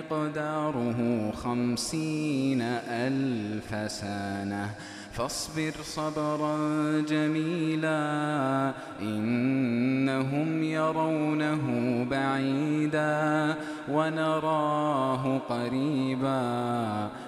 مقداره خمسين ألف سنة. فاصبر صبرا جميلا إنهم يرونه بعيدا ونراه قريبا.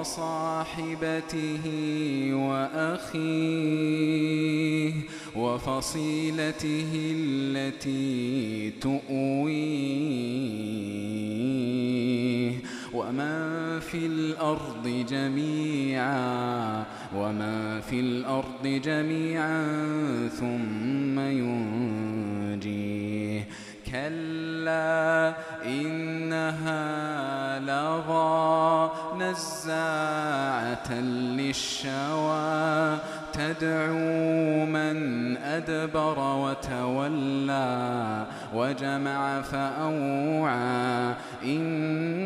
وصاحبته وأخيه وفصيلته التي تؤويه. ومن في الأرض جميعا وما في الأرض جميعا ثم ينجيه. كلا إنها لظى نزاعة للشوى تدعو من أدبر وتولى وجمع فأوعى إن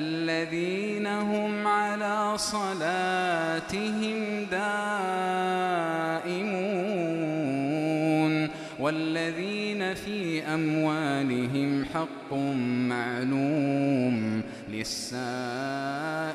الذين هم على صلاتهم دائمون والذين في أموالهم حق معلوم للسائل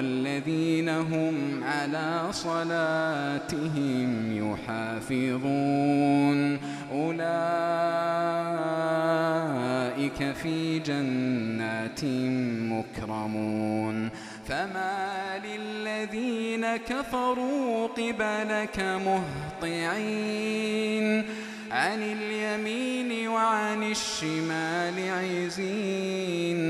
والذين هم على صلاتهم يحافظون. أولئك في جنات مكرمون. فما للذين كفروا قبلك مهطعين. عن اليمين وعن الشمال عزين.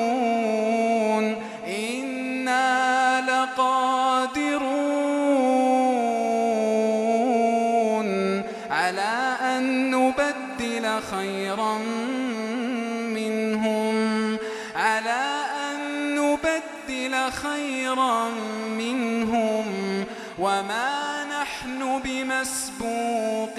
خيرا منهم. على أن نبدل خيرا منهم وما نحن بمسبوقين.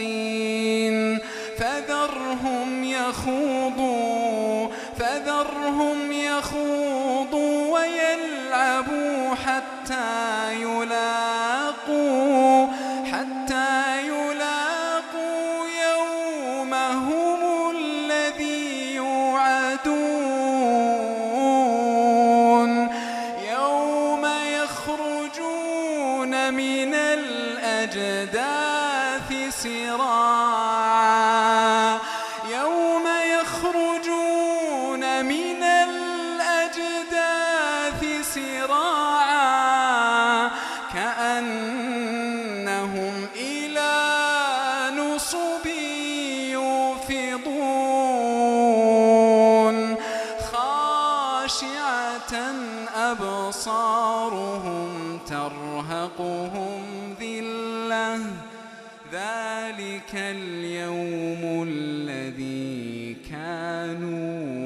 فذرهم يخوضوا فذرهم يخوضوا ويلعبوا حتى يلاقوا حتى الأجداث سراعا يوم يخرجون من الأجداث سراعا ذلك اليوم الذي كانوا